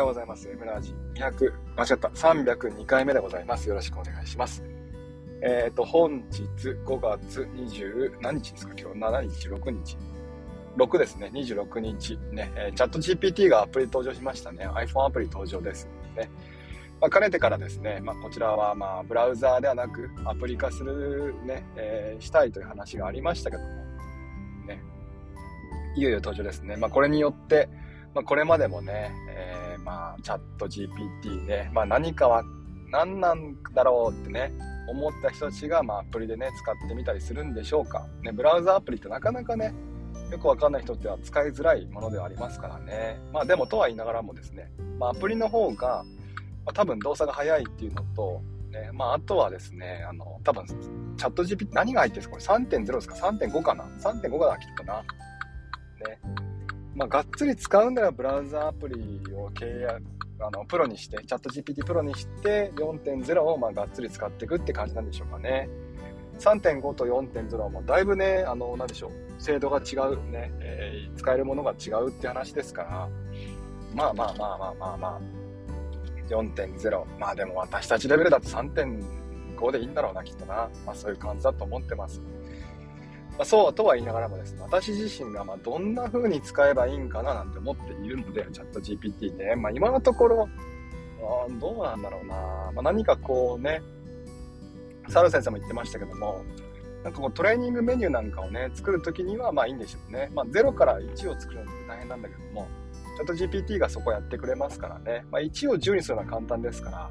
ようございます。エムラージ200、間違った、302回目でございます。よろしくお願いします。えっ、ー、と、本日5月20、何日ですか？今日7日、6日。6ですね、26日。ね、え、チャット GPT がアプリ登場しましたね。iPhone アプリ登場です。ね。まあ、かねてからですね、まあ、こちらはまあブラウザーではなくアプリ化するね、えー、したいという話がありましたけども、ね、いよいよ登場ですね。まあ、これによって、まあ、これまでもね、えー、まあ、チャット GPT ね、まあ、何かは、何なんだろうってね、思った人たちが、まあ、アプリでね、使ってみたりするんでしょうか。ね、ブラウザアプリってなかなかね、よくわかんない人っては使いづらいものではありますからね。まあ、でも、とは言いながらもですね、まあ、アプリの方が、まあ、多分動作が早いっていうのと、ね、まあ、あとはですね、あの、多分、チャット GPT、何が入ってるんですか？これ3.0ですか ?3.5 かな ?3.5 かなきっとな？ね。まあ、がっつり使うんならブラウザアプリを契約、あの、プロにして、チャット GPT プロにして、4.0をまあがっつり使っていくって感じなんでしょうかね。3.5と4.0はもだいぶね、あの、なんでしょう、精度が違うね、えー、使えるものが違うって話ですから、まあまあまあまあまあまあ、4.0、まあでも私たちレベルだと3.5でいいんだろうな、きっとな。まあそういう感じだと思ってます。まあ、そうとは言いながらもですね、私自身がまどんな風に使えばいいんかななんて思っているので、チャット GPT ね。まあ、今のところ、あどうなんだろうな。まあ、何かこうね、サル先生も言ってましたけども、なんかこうトレーニングメニューなんかをね、作るときにはまあいいんでしょうね。まあ0から1を作るのって大変なんだけども、チャット GPT がそこやってくれますからね。まあ1を10にするのは簡単ですから、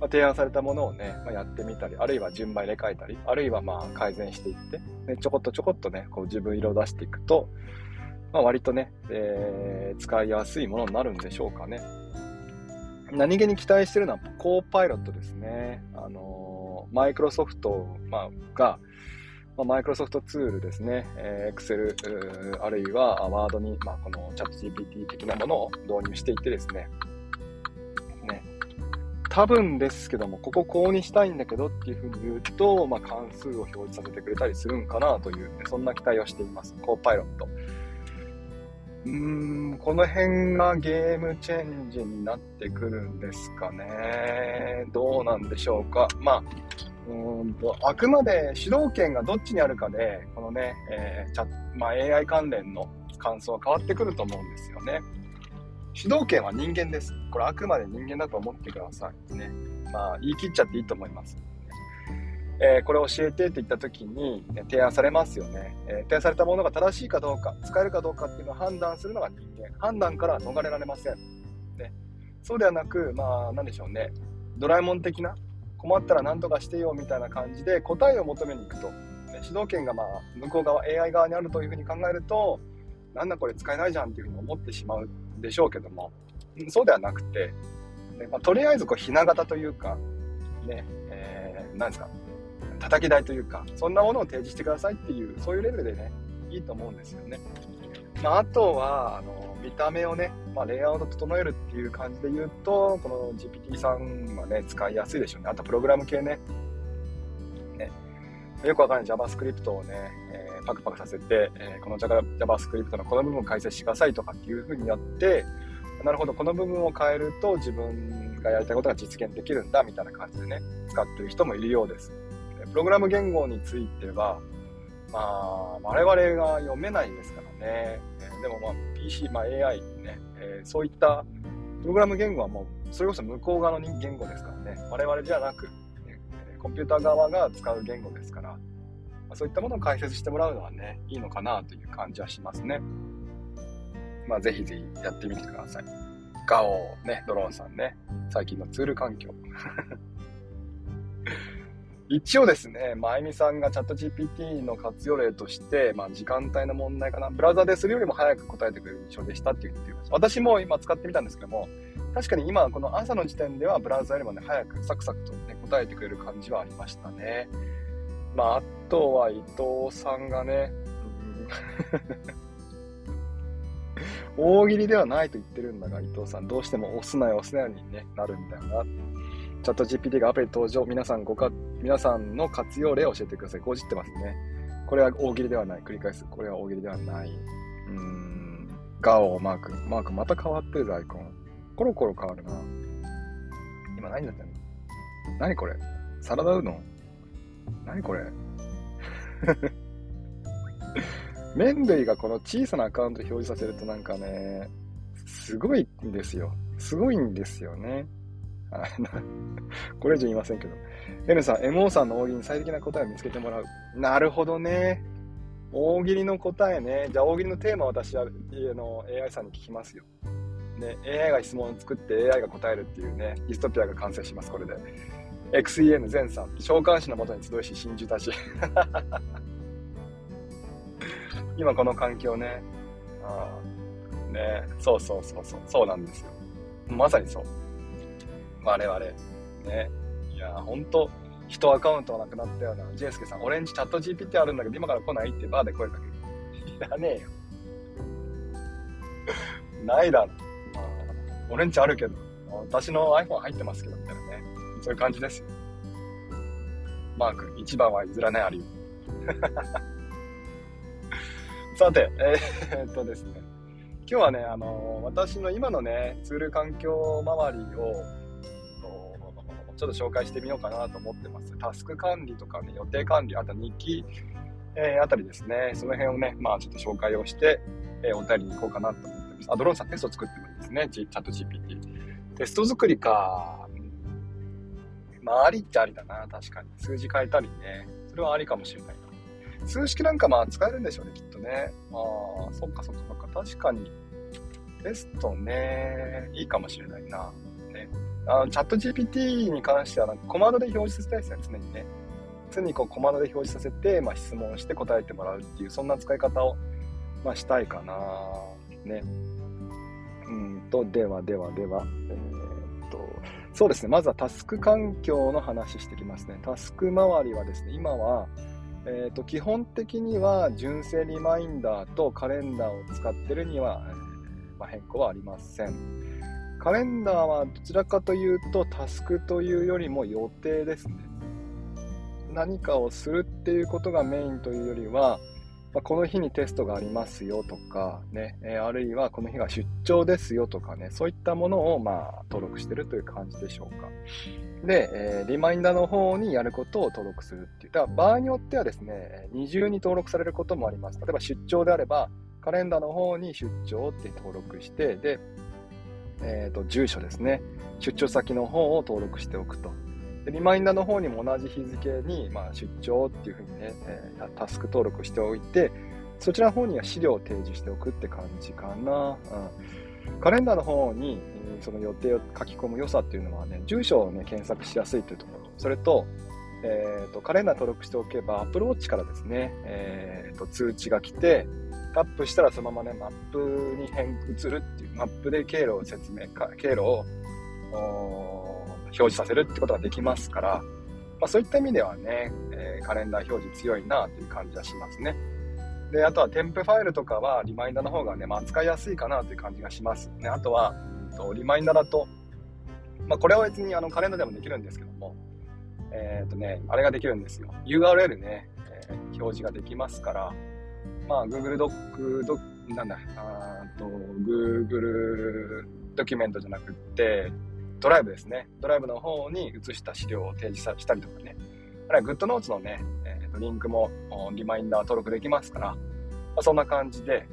まあ、提案されたものをね、まあ、やってみたり、あるいは順番入れ替えたり、あるいはまあ改善していって、ね、ちょこっとちょこっとね、こう自分色を出していくと、まあ、割とね、えー、使いやすいものになるんでしょうかね。何気に期待してるのは、コーパイロットですね。あのー、マイクロソフト、まあ、が、まあ、マイクロソフトツールですね、えー、Excel、あるいはワードに、まあ、このチャット GPT 的なものを導入していってですね、多分ですけども、こここうにしたいんだけどっていうふうに言うと、まあ、関数を表示させてくれたりするんかなという、ね、そんな期待をしています。コーパイロット。うーん、この辺がゲームチェンジになってくるんですかね。どうなんでしょうか。まあ、うんとあくまで主導権がどっちにあるかで、このね、えー、チャまあ、AI 関連の感想は変わってくると思うんですよね。主導権は人間です。これあくまで人間だと思ってください。ね。まあ、言い切っちゃっていいと思います。えー、これを教えてって言った時に、ね、提案されますよね、えー、提案されたものが正しいかどうか、使えるかどうかっていうのを判断するのが人間。判断から逃れられません。ね。そうではなく、まあ、なんでしょうね。ドラえもん的な、困ったら何とかしてよみたいな感じで答えを求めに行くと。ね、主導権がまあ向こう側、AI 側にあるというふうに考えると、なんだこれ使えないじゃんっていうふうに思ってしまうでしょうけども、そうではなくて、ねまあ、とりあえずこうひな形というか、ね、えー、なんですか、叩き台というか、そんなものを提示してくださいっていう、そういうレベルでね、いいと思うんですよね。まあ、あとは、あの、見た目をね、まあ、レイアウト整えるっていう感じで言うと、この GPT さんはね、使いやすいでしょうね。あと、プログラム系ね。ね。よくわかんない JavaScript をね、えー、パクパクさせて、えー、この JavaScript のこの部分を解説してくださいとかっていう風にやって、なるほど、この部分を変えると自分がやりたいことが実現できるんだみたいな感じでね、使ってる人もいるようです。プログラム言語については、まあ、我々が読めないですからね。でもまあ PC、まあ AI ね、えー、そういったプログラム言語はもう、それこそ向こう側の言語ですからね。我々じゃなく、ね、コンピューター側が使う言語ですから、ま、そういったものを解説してもらうのはね、いいのかなという感じはしますね。まあ、ぜひぜひやってみてください。ガオー、ね、ドローンさんね、最近のツール環境。一応ですね、まゆみさんがチャット GPT の活用例として、まあ、時間帯の問題かな、ブラウザでするよりも早く答えてくれる印象でしたって言っています。私も今使ってみたんですけども、確かに今、この朝の時点ではブラウザよりもね、早くサクサクと、ね、答えてくれる感じはありましたね。まあ、あとは伊藤さんがね、大喜利ではないと言ってるんだが、伊藤さん、どうしても押すなよ、押すなよに、ね、なるんだよな。チャット GPT がアプリ登場、皆さんごか、皆さんの活用例を教えてください。こうじってますね。これは大喜利ではない。繰り返す。これは大喜利ではない。うーん。ガオマーク。マークまた変わってるぞ、アイコン。コロコロ変わるな。今何だったの？何これ？サラダうどん？何これ麺類がこの小さなアカウント表示させるとなんかね、すごいんですよ。すごいんですよね。これ以上言いませんけど。N さん、MO さんの大喜利に最適な答えを見つけてもらう。なるほどね。大喜利の答えね。じゃあ大喜利のテーマ私は家の AI さんに聞きますよ。ね、AI が質問を作って AI が答えるっていうね、ディストピアが完成します、これで。XEN 全さん、召喚師のもとに集いし、真珠たち。今この環境ね。あね、そうそうそうそう、そうなんですよ。まさにそう。我々。ね。いや、ほんと、人アカウントがなくなったような、ジェイスケさん、オレンジチャット GPT あるんだけど、今から来ないってバーで声かける。いらねえよ。ないだろ。俺んちあるけど、私の iPhone 入ってますけど、みたいなね。そういう感じですよ。マーク、1番は譲らないあり。さて、えー、っとですね。今日はね、あの私の今のね、ツール環境周りを、ちょっと紹介してみようかなと思ってます。タスク管理とかね、予定管理、あと日記、えー、あたりですね、その辺をね、まあちょっと紹介をして、えー、お便りに行こうかなと思ってます。あ、ドローンさんテスト作ってもいいですね、チャット GPT。テスト作りか、まあありっちゃありだな、確かに。数字変えたりね、それはありかもしれないな。数式なんかまあ使えるんでしょうね、きっとね。ああ、そっかそっかそっか、確かに。テストね、いいかもしれないな。ね、あチャット GPT に関しては、コマンドで表示させたいですね、常にね。常にこうコマンドで表示させて、まあ、質問して答えてもらうっていう、そんな使い方を、まあ、したいかな。ね。うんと、ではではでは、えー、と、そうですね、まずはタスク環境の話してきますね。タスク周りはですね、今は、えー、っと基本的には純正リマインダーとカレンダーを使ってるには、まあ、変更はありません。カレンダーはどちらかというとタスクというよりも予定ですね。何かをするっていうことがメインというよりは、まあ、この日にテストがありますよとかね、えー、あるいはこの日が出張ですよとかね、そういったものをまあ登録してるという感じでしょうか。で、えー、リマインダーの方にやることを登録するっていう。だから場合によってはですね、二重に登録されることもあります。例えば出張であれば、カレンダーの方に出張って登録して、で、えーと、住所ですね。出張先の方を登録しておくと。リマインダーの方にも同じ日付に、まあ、出張っていうふうにね、えー、タスク登録しておいて、そちらの方には資料を提示しておくって感じかな。うん、カレンダーの方に、その予定を書き込む良さっていうのはね、住所をね、検索しやすいというところ。それと、えーと、カレンダー登録しておけば、アプローチからですね、えーと、通知が来て、タップしたらそのままね、マップに変移るっていう、マップで経路を説明、経路を表示させるってことができますから、まあ、そういった意味ではね、えー、カレンダー表示強いなという感じはしますね。で、あとは添付ファイルとかはリマインダーの方がね、まあ、扱いやすいかなという感じがしますね。あとは、とリマインダーだと、まあ、これは別にあのカレンダーでもできるんですけども、えっ、ー、とね、あれができるんですよ。URL ね、えー、表示ができますから、まあ、Google ドック、なんだ、あと、Google ドキュメントじゃなくて、ドライブですね。ドライブの方に移した資料を提示したりとかね。あるいは GoodNotes のね、えー、とリンクもリマインダー登録できますから、まあ、そんな感じで、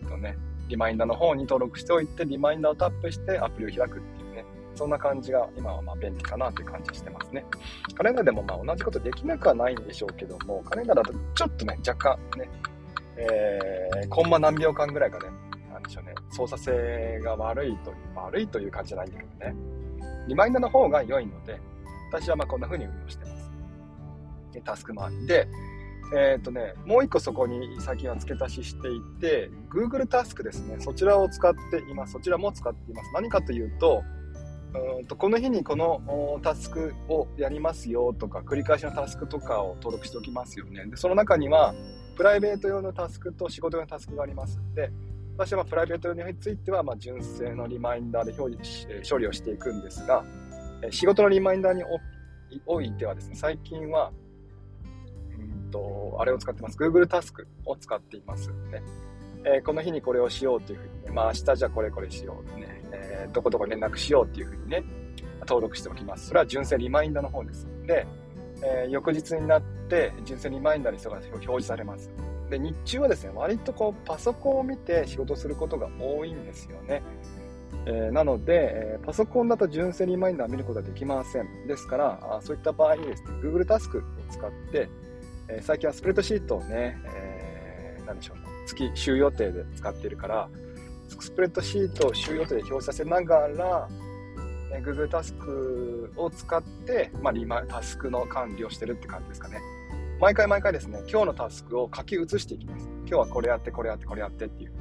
うーんとね、リマインダーの方に登録しておいて、リマインダーをタップしてアプリを開くっていうね、そんな感じが今はま便利かなという感じしてますね。カレンダーでもまあ同じことできなくはないんでしょうけども、カレンダーだとちょっとね、若干ね、えー、コンマ何秒間ぐらいかね、なんでしょうね、操作性が悪いという、悪いという感じじゃないんだけどね。リマインダーの方が良いので、私はまこんな風に運用してます。でタスク周りで、えっ、ー、とね、もう一個そこに最近は付け足ししていて、Google タスクですね。そちらを使っています。そちらも使っています。何かというと、うんとこの日にこのタスクをやりますよとか、繰り返しのタスクとかを登録しておきますよね。で、その中には、プライベート用のタスクと仕事用のタスクがありますで私はプライベートについては、ま純正のリマインダーで表示処理をしていくんですが、仕事のリマインダーにおいてはですね、最近は、うんと、あれを使ってます。Google タスクを使っていますね。えー、この日にこれをしようというふうにね、まあ明日じゃこれこれしようね。えー、どこどこ連絡しようっていうふうにね、登録しておきます。それは純正リマインダーの方です。で、えー、翌日になって、純正リマインダーにそが表示されます。で、日中はですね、割とこう、パソコンを見て仕事することが多いんですよね。えー、なので、えー、パソコンだと純正リマインダーを見ることはできません。ですから、あそういった場合にですね、Google タスクを使って、えー、最近はスプレッドシートをね、えー、何でしょう、月、週予定で使っているから、スプレッドシートを週予定で表示させながら、ね、Google タスクを使って、まあ、リマタスクの管理をしてるって感じですかね。毎回毎回ですね、今日のタスクを書き写していきます。今日はこれやって、これやって、これやってっていう。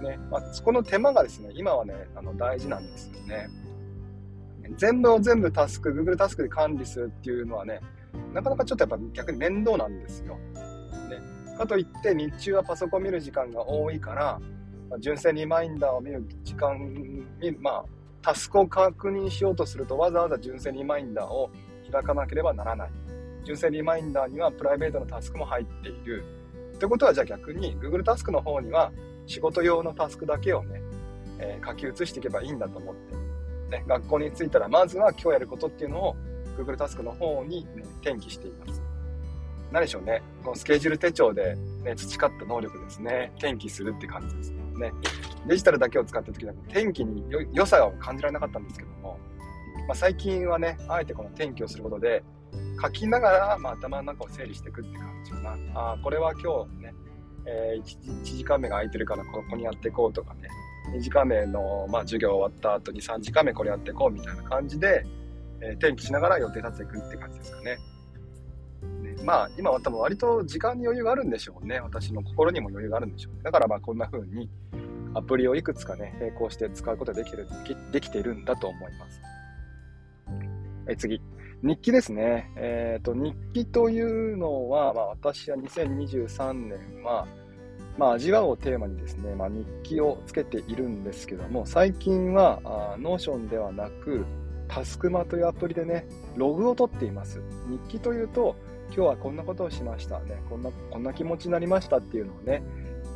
ね。まあ、そこの手間がですね、今はね、あの大事なんですよね。全部を全部タスク、Google タスクで管理するっていうのはね、なかなかちょっとやっぱ逆に面倒なんですよ。ね、かといって日中はパソコン見る時間が多いから、まあ、純正リマインダーを見る時間に、まあ、タスクを確認しようとするとわざわざ純正リマインダーを開かなければならない。純正リマインダーにはプライベートのタスクも入っている。ってことはじゃあ逆に Google タスクの方には仕事用のタスクだけをね、えー、書き写していけばいいんだと思って、ね、学校に着いたらまずは今日やることっていうのを Google タスクの方に、ね、転記しています。何でしょうね。このスケジュール手帳で、ね、培った能力ですね。転記するって感じですね。デジタルだけを使った時は転記に良さを感じられなかったんですけども、まあ、最近はね、あえてこの転記をすることで、書きながら、まあ、頭の中を整理していくって感じかな。あ、これは今日ね、えー、1, 1時間目が空いてるからここにやっていこうとかね、2時間目の、まあ、授業終わった後に3時間目これやっていこうみたいな感じで、えー、転記しながら予定立てていくって感じですかね。ねまあ、今は多分割と時間に余裕があるんでしょうね。私の心にも余裕があるんでしょうね。だからまあこんな風にアプリをいくつかね、並行して使うことができてるできているんだと思います。え次。日記ですね。えっ、ー、と、日記というのは、まあ、私は2023年は、まあ、味わうをテーマにですね、まあ、日記をつけているんですけども、最近は、 Notion ではなく、タスクマというアプリでね、ログを取っています。日記というと、今日はこんなことをしました。ね、こんな、こんな気持ちになりましたっていうのをね、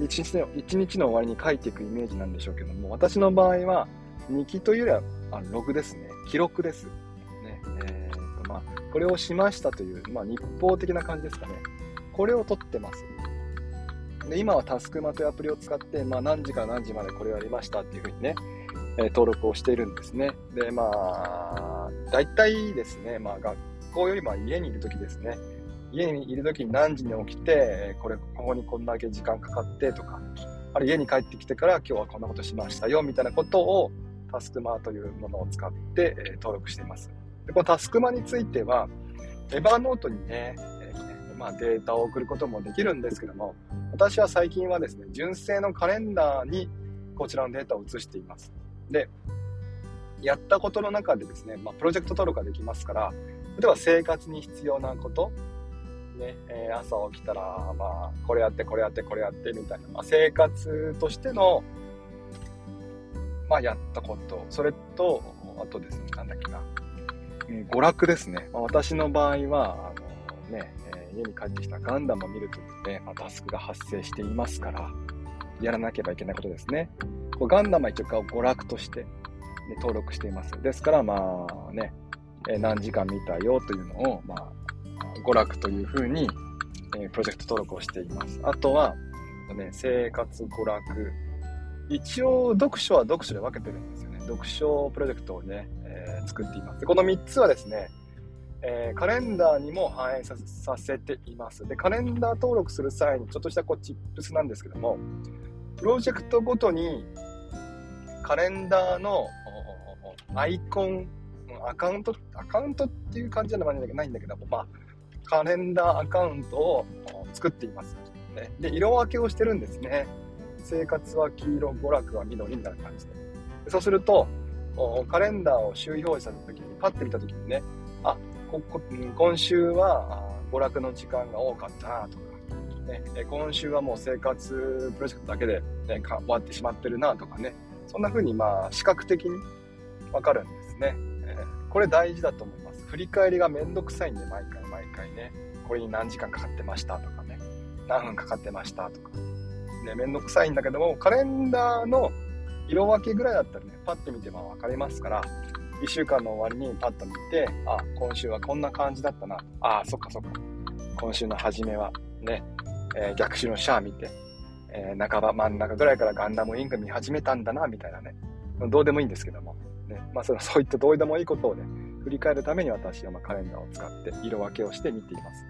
一日の一日の終わりに書いていくイメージなんでしょうけども、私の場合は、日記というよりは、あのログですね。記録です。ね、えーまこれをしましたという、まあ、日報的な感じですかね。これを取ってます。で、今はタスクマというアプリを使って、まあ、何時から何時までこれをやりましたっていうふうにね、え、登録をしているんですね。で、まあ、大体ですね、まあ、学校よりも家にいるときですね。家にいるときに何時に起きて、これ、ここにこんだけ時間かかってとか、ある家に帰ってきてから今日はこんなことしましたよみたいなことをタスクマというものを使って、え、登録しています。でこのタスクマについては、エバーノートにね、えー、まあ、データを送ることもできるんですけども、私は最近はですね、純正のカレンダーにこちらのデータを移しています。で、やったことの中でですね、まあ、プロジェクト登録ができますから、例えば生活に必要なこと、ね、えー、朝起きたら、まあ、これやって、これやって、これやってみたいな、まあ、生活としての、まあ、やったこと、それと、あとですね、なんだっけな、娯楽ですね。まあ、私の場合は、あのね、え、家に帰ってきたガンダムを見るというね、まあ、タスクが発生していますから、やらなければいけないことですね。こうガンダムは一応娯楽として、ね、登録しています。ですから、まあね、え、何時間見たよというのを、まあ、娯楽というふうに、えー、プロジェクト登録をしています。あとは、ね、生活、娯楽。一応、読書は読書で分けてるんですよね。読書プロジェクトをね、えー、作っています。この3つはですね、えー、カレンダーにも反映させています。で、カレンダー登録する際にちょっとしたこうチップスなんですけども、プロジェクトごとにカレンダーのアイコン、アカウント、アカウントっていう感じじゃないんだけども、まあ、カレンダーアカウントを作っています。で、色分けをしてるんですね。生活は黄色、娯楽は緑みたいな感じで。そうすると、カレンダーを週表示された時に、パッて見た時にね、あ、ここ今週は娯楽の時間が多かったなとか、ね、今週はもう生活プロジェクトだけで、ね、終わってしまってるなとかね、そんな風にまあ視覚的にわかるんですね、えー、これ大事だと思います。振り返りがめんどくさいんで、毎回毎回ね、これに何時間かかってましたとかね、何分かかってましたとか、ね、めんどくさいんだけども、カレンダーの色分けぐらいだったらね、パッと見てまあ分かりますから、1週間の終わりにパッと見て、あ、今週はこんな感じだったな。あ、そっかそっか。今週の初めはね、えー、逆襲のシャア見て、えー、半ば真ん中ぐらいからガンダムウィング見始めたんだな、みたいなね。どうでもいいんですけども。ね、まあそそういったどうでもいいことをね、振り返るために私はまカレンダーを使って色分けをして見ています。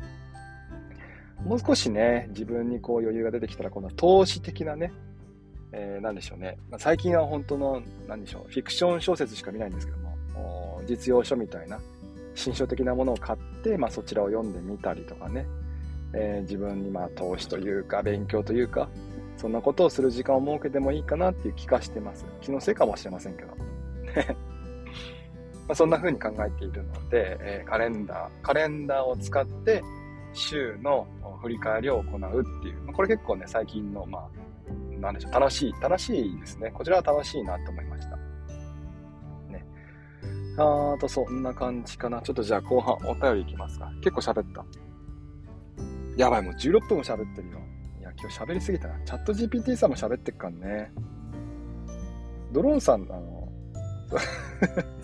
もう少しね、自分にこう余裕が出てきたら、この投資的なね、えー、でしょうね。まあ、最近は本当の、なんでしょう、フィクション小説しか見ないんですけども、実用書みたいな、新書的なものを買って、まあ、そちらを読んでみたりとかね、えー、自分にまあ投資というか、勉強というか、そんなことをする時間を設けてもいいかなっていう気がしてます。気のせいかもしれませんけど。まあそんな風に考えているので、えー、カレンダー、カレンダーを使って週の振り返りを行うっていう、まあ、これ結構ね、最近の、まあ、なんでしょう、楽しい、楽しいですね。こちらは楽しいなと思いました。ね。あと、そんな感じかな。ちょっとじゃあ後半お便りいきますか。結構喋った。やばい、もう16分も喋ってるよ。いや、今日喋りすぎたな。チャット GPT さんも喋ってっかんね。ドローンさん、あの、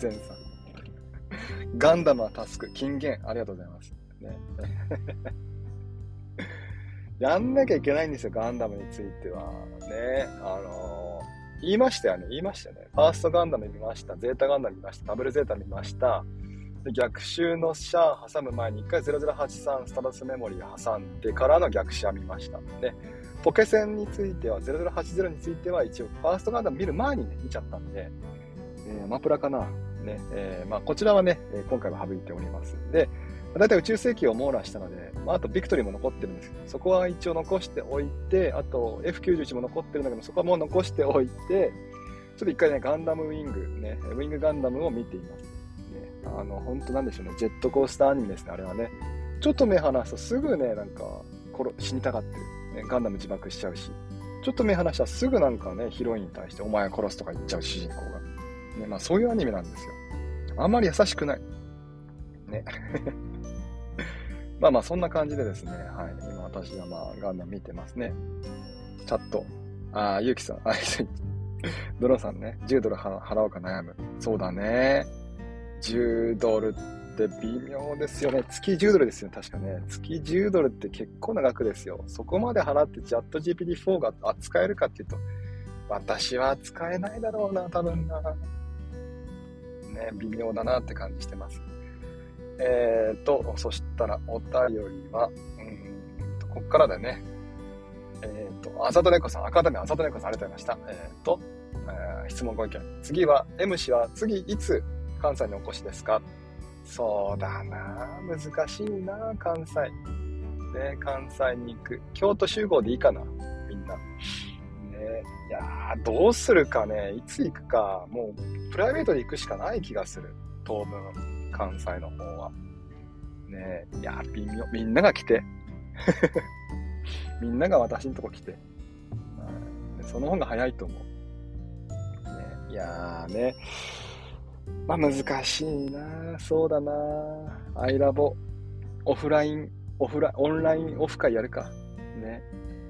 前さん。ガンダムはタスク、金言、ありがとうございます。ね。やんなきゃいけないんですよ、ガンダムについては。ね。あのー、言いましたよね、言いましたよね。ファーストガンダム見ました、ゼータガンダム見ました、ダブルゼータ見ました。で逆襲のシャア挟む前に一回0083スタタスメモリー挟んでからの逆襲は見ました。で、ポケセンについては、0080については一応ファーストガンダム見る前にね、見ちゃったんで、えー、マプラかな。ね、えー、まあ、こちらはね、今回は省いております。で、だいたい宇宙世紀を網羅したので、まあ、あとビクトリーも残ってるんですけど、そこは一応残しておいて、あと F91 も残ってるんだけど、そこはもう残しておいて、ちょっと一回ね、ガンダムウィング、ね、ウィングガンダムを見ています。ね、あの、本当なんでしょうね、ジェットコースターアニメですね、あれはね。ちょっと目離すとすぐね、なんか、死にたがってる。ね、ガンダム自爆しちゃうし、ちょっと目離したらすぐなんかね、ヒロインに対してお前殺すとか言っちゃう主人公が。ね、まあそういうアニメなんですよ。あんまり優しくない。ね。まあまあそんな感じでですね、はい。今私はまあガンダム見てますね。チャット。ああ、ゆうきさん。あ、ドローンさんね。10ドル払おうか悩む。そうだね。10ドルって微妙ですよね。月10ドルですよ、確かね。月10ドルって結構な額ですよ。そこまで払ってチャット GPT-4 が扱えるかっていうと、私は使えないだろうな、多分な。ね、微妙だなって感じしてます。えーと、そしたらお便りは、うんと、こっからだね。えーと、あざとねこさん、赤種あざとねこさん、ありがとうございました。えーと、えー、質問ご意見。次は、M 氏は次いつ関西にお越しですか？そうだな難しいな関西。ね、関西に行く。京都集合でいいかなみんな。ね、いや、どうするかね。いつ行くか。もう、プライベートで行くしかない気がする。当分、関西の方は。ねえいや、微妙。みんなが来て。みんなが私のとこ来て。その方が早いと思う。ね、いやーね。まあ難しいなそうだなアイラボ。オフライン、オフラオンラインオフ会やるか。ね。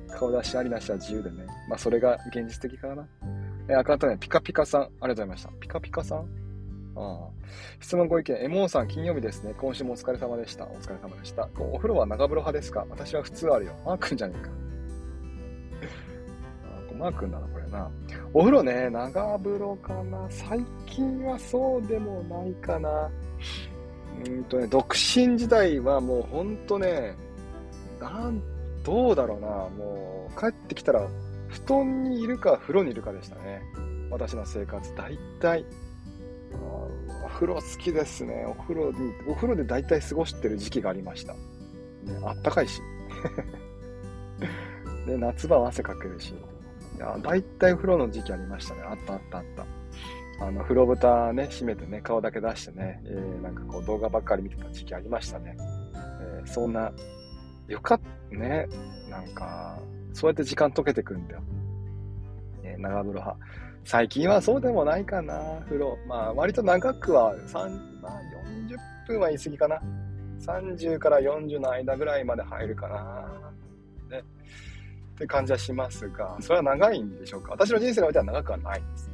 顔出しありなしは自由でね。まあ、それが現実的かな。えー、赤とね、ピカピカさん、ありがとうございました。ピカピカさんああ。質問ご意見、エモンさん、金曜日ですね。今週もお疲れ様でした。お疲れ様でした。お風呂は長風呂派ですか？私は普通あるよ。マー君じゃねえか。あマー君だな、これな。お風呂ね、長風呂かな。最近はそうでもないかな。うんとね、独身時代はもうほんとね、なんどうだろうな、もう、帰ってきたら、布団にいるか風呂にいるかでしたね。私の生活。大体、お風呂好きですね。お風呂に、お風呂で大体過ごしてる時期がありました。ね、あったかいし。で、夏場は汗かけるし。いや、大体風呂の時期ありましたね。あったあったあった。あの、風呂蓋ね、閉めてね、顔だけ出してね、えー、なんかこう動画ばっかり見てた時期ありましたね。えー、そんなよかったね。なんか、そうやって時間解けてくんだよ。ね、長風呂派。最近はそうでもないかな、風呂。まあ、割と長くは、3、まあ、40分は言い過ぎかな。30から40の間ぐらいまで入るかな。ね。って感じはしますが、それは長いんでしょうか？私の人生においては長くはないです。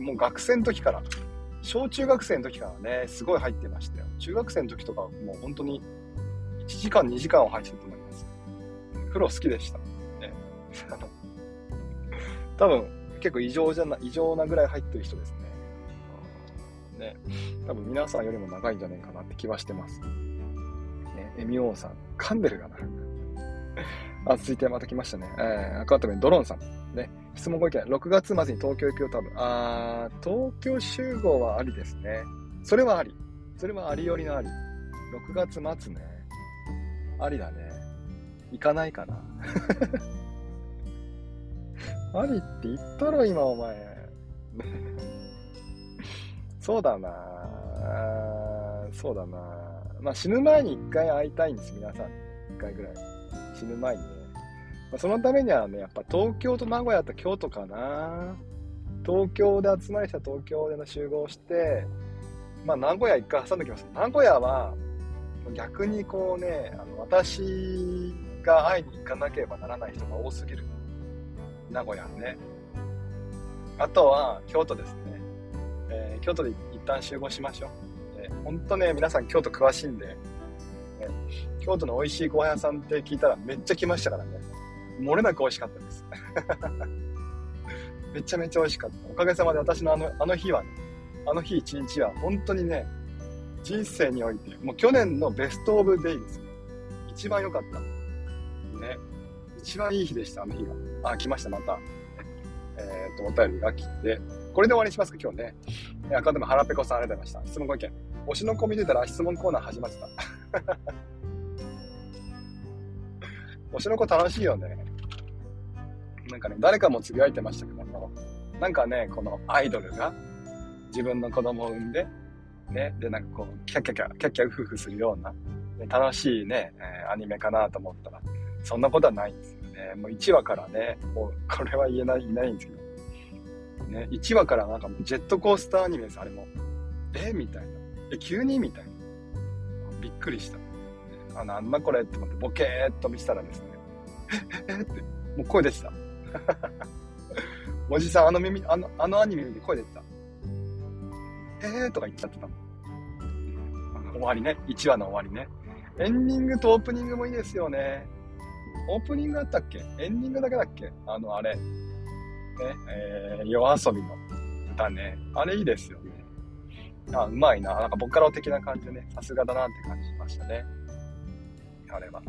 もう学生の時から、小中学生の時からね、すごい入ってましたよ。中学生の時とか、もう本当に1時間、2時間は入ってたと思います。風呂好きでした。ね、多分、結構異常じゃな、異常なぐらい入ってる人ですね。ね、多分皆さんよりも長いんじゃないかなって気はしてます。ね、エミオーさん、噛んでるかな あ、続いてまた来ましたね。えー、アカウント名、ドローンさん。ね、質問ご意見。6月末に東京行くよ、多分。あー、東京集合はありですね。それはあり。それはありよりのあり。6月末ね。ありだね。行かないかな。ありって言ったろ、今、お前。そうだなそうだなまあ、死ぬ前に一回会いたいんです、皆さん。一回ぐらい。死ぬ前にね。まあ、そのためにはね、やっぱ東京と名古屋と京都かな。東京で集まりした東京での集合して、まあ、名古屋一回挟んできます。名古屋は、逆にこうね、あの私が会いに行かなければならない人が多すぎる。名古屋ね。あとは、京都ですね。えー、京都で一旦集合しましょう。えー、ほんとね、皆さん京都詳しいんで、ね、京都の美味しいご飯屋さんって聞いたらめっちゃ来ましたからね。漏れなく美味しかったです。めちゃめちゃ美味しかった。おかげさまで私のあのあの日はね、あの日一日は本当にね、人生において、もう去年のベストオブデイです。一番良かった。一番いい日でした、あの日が。あ、来ました、また。えっ、と、お便りが来て、これで終わりにしますか、今日ね。アカウントも腹ペコさんありがとうございました。質問ご意見。推しの子見てたら質問コーナー始まってた。推しの子楽しいよね。なんかね、誰かもつぶやいてましたけども、なんかね、このアイドルが自分の子供を産んで、ね、で、なんかこう、キャッキャキャ、キャッキャウフフするような、ね、楽しいね、えー、アニメかなと思ったら、そんなことはないんですよね。もう1話からね、もうこれは言えない、いないんですけど、ね、1話からなんかもうジェットコースターアニメです、あれも。えみたいな。え、急にみたいな。びっくりした。あ、なんだこれって思ってボケーっと見せたらですね、ええって、もう声出てた。おじさん、あの耳、あの、あのアニメ見て声出てた。えーとか言っちゃってた終わりね。1話の終わりね。エンディングとオープニングもいいですよね。オープニングだったっけ？エンディングだけだっけ？あの、あれ。ね、えー、夜遊びの歌ね。あれいいですよね。あ、うまいな。なんかボカロ的な感じでね、さすがだなって感じしましたね。あれは。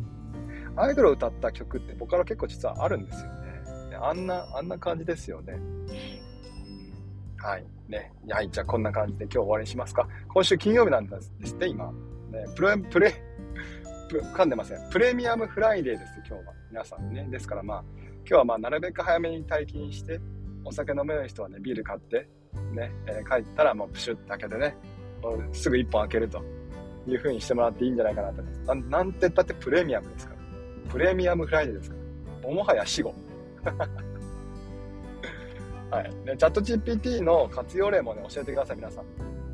アイドルを歌った曲ってボカロ結構実はあるんですよね。あんな、あんな感じですよね。はい。ね。はい。じゃあこんな感じで今日終わりにしますか。今週金曜日なんですって、今。ね、プレ、プレ、噛んでません。プレミアムフライデーです、今日は。皆さんね。ですからまあ、今日はまあ、なるべく早めに退勤して、お酒飲めない人はね、ビール買って、ね、えー、帰ったらもうプシュッと開けてね、すぐ1本開けるという風にしてもらっていいんじゃないかなと思います。なんて言ったってプレミアムですから。プレミアムフライデーですから。もはや死後。はい。で、チャット GPT の活用例もね、教えてください、皆さん。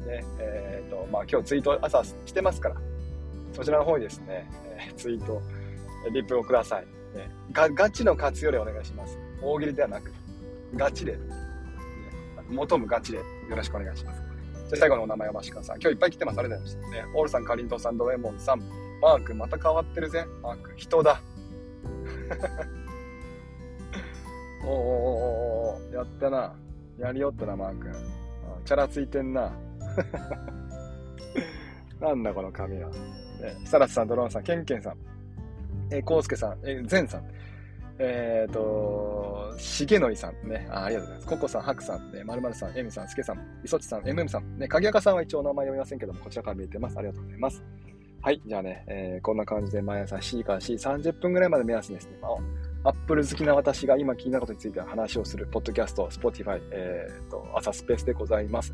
ね、えっ、ー、と、まあ、今日ツイート朝してますから、そちらの方にですね、えー、ツイート、リプをください。ね、がガチの活用例お願いします。大喜利ではなく、ガチで、ね、求むガチでよろしくお願いします。じゃ最後のお名前をましください。今日いっぱい来てます。ありがとうございました。ね、オールさん、かりんとうさん、ドレモンさん、マーク、また変わってるぜ。マーク、人だ。おおおおおやったな。やりよったな、マー君。チャラついてんな。なんだこの髪は。サラスさん、ドローンさん、ケンケンさん、えー、コウスケさん、えー、ゼンさん、えっ、ー、と、しげのりさんねあ、ありがとうございます。ココさん、ハクさん、ね、まるまるさん、エミさん、スケさん、イソチさん、エムエムさん、ね、鍵垢さんは一応名前読みませんけども、こちらから見えてます。ありがとうございます。はい、じゃあね、えー、こんな感じで毎朝 C から C30 分ぐらいまで目安ですね。まあアップル好きな私が今気になることについて話をするポッドキャスト、Spotify、えっ、ー、と、朝スペースでございます。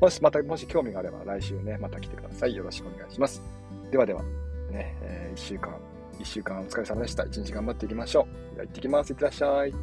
もし、また、もし興味があれば来週ね、また来てください。よろしくお願いします。ではでは、ね、えー、1週間、1週間お疲れ様でした。1日頑張っていきましょう。では行ってきます。いってらっしゃい。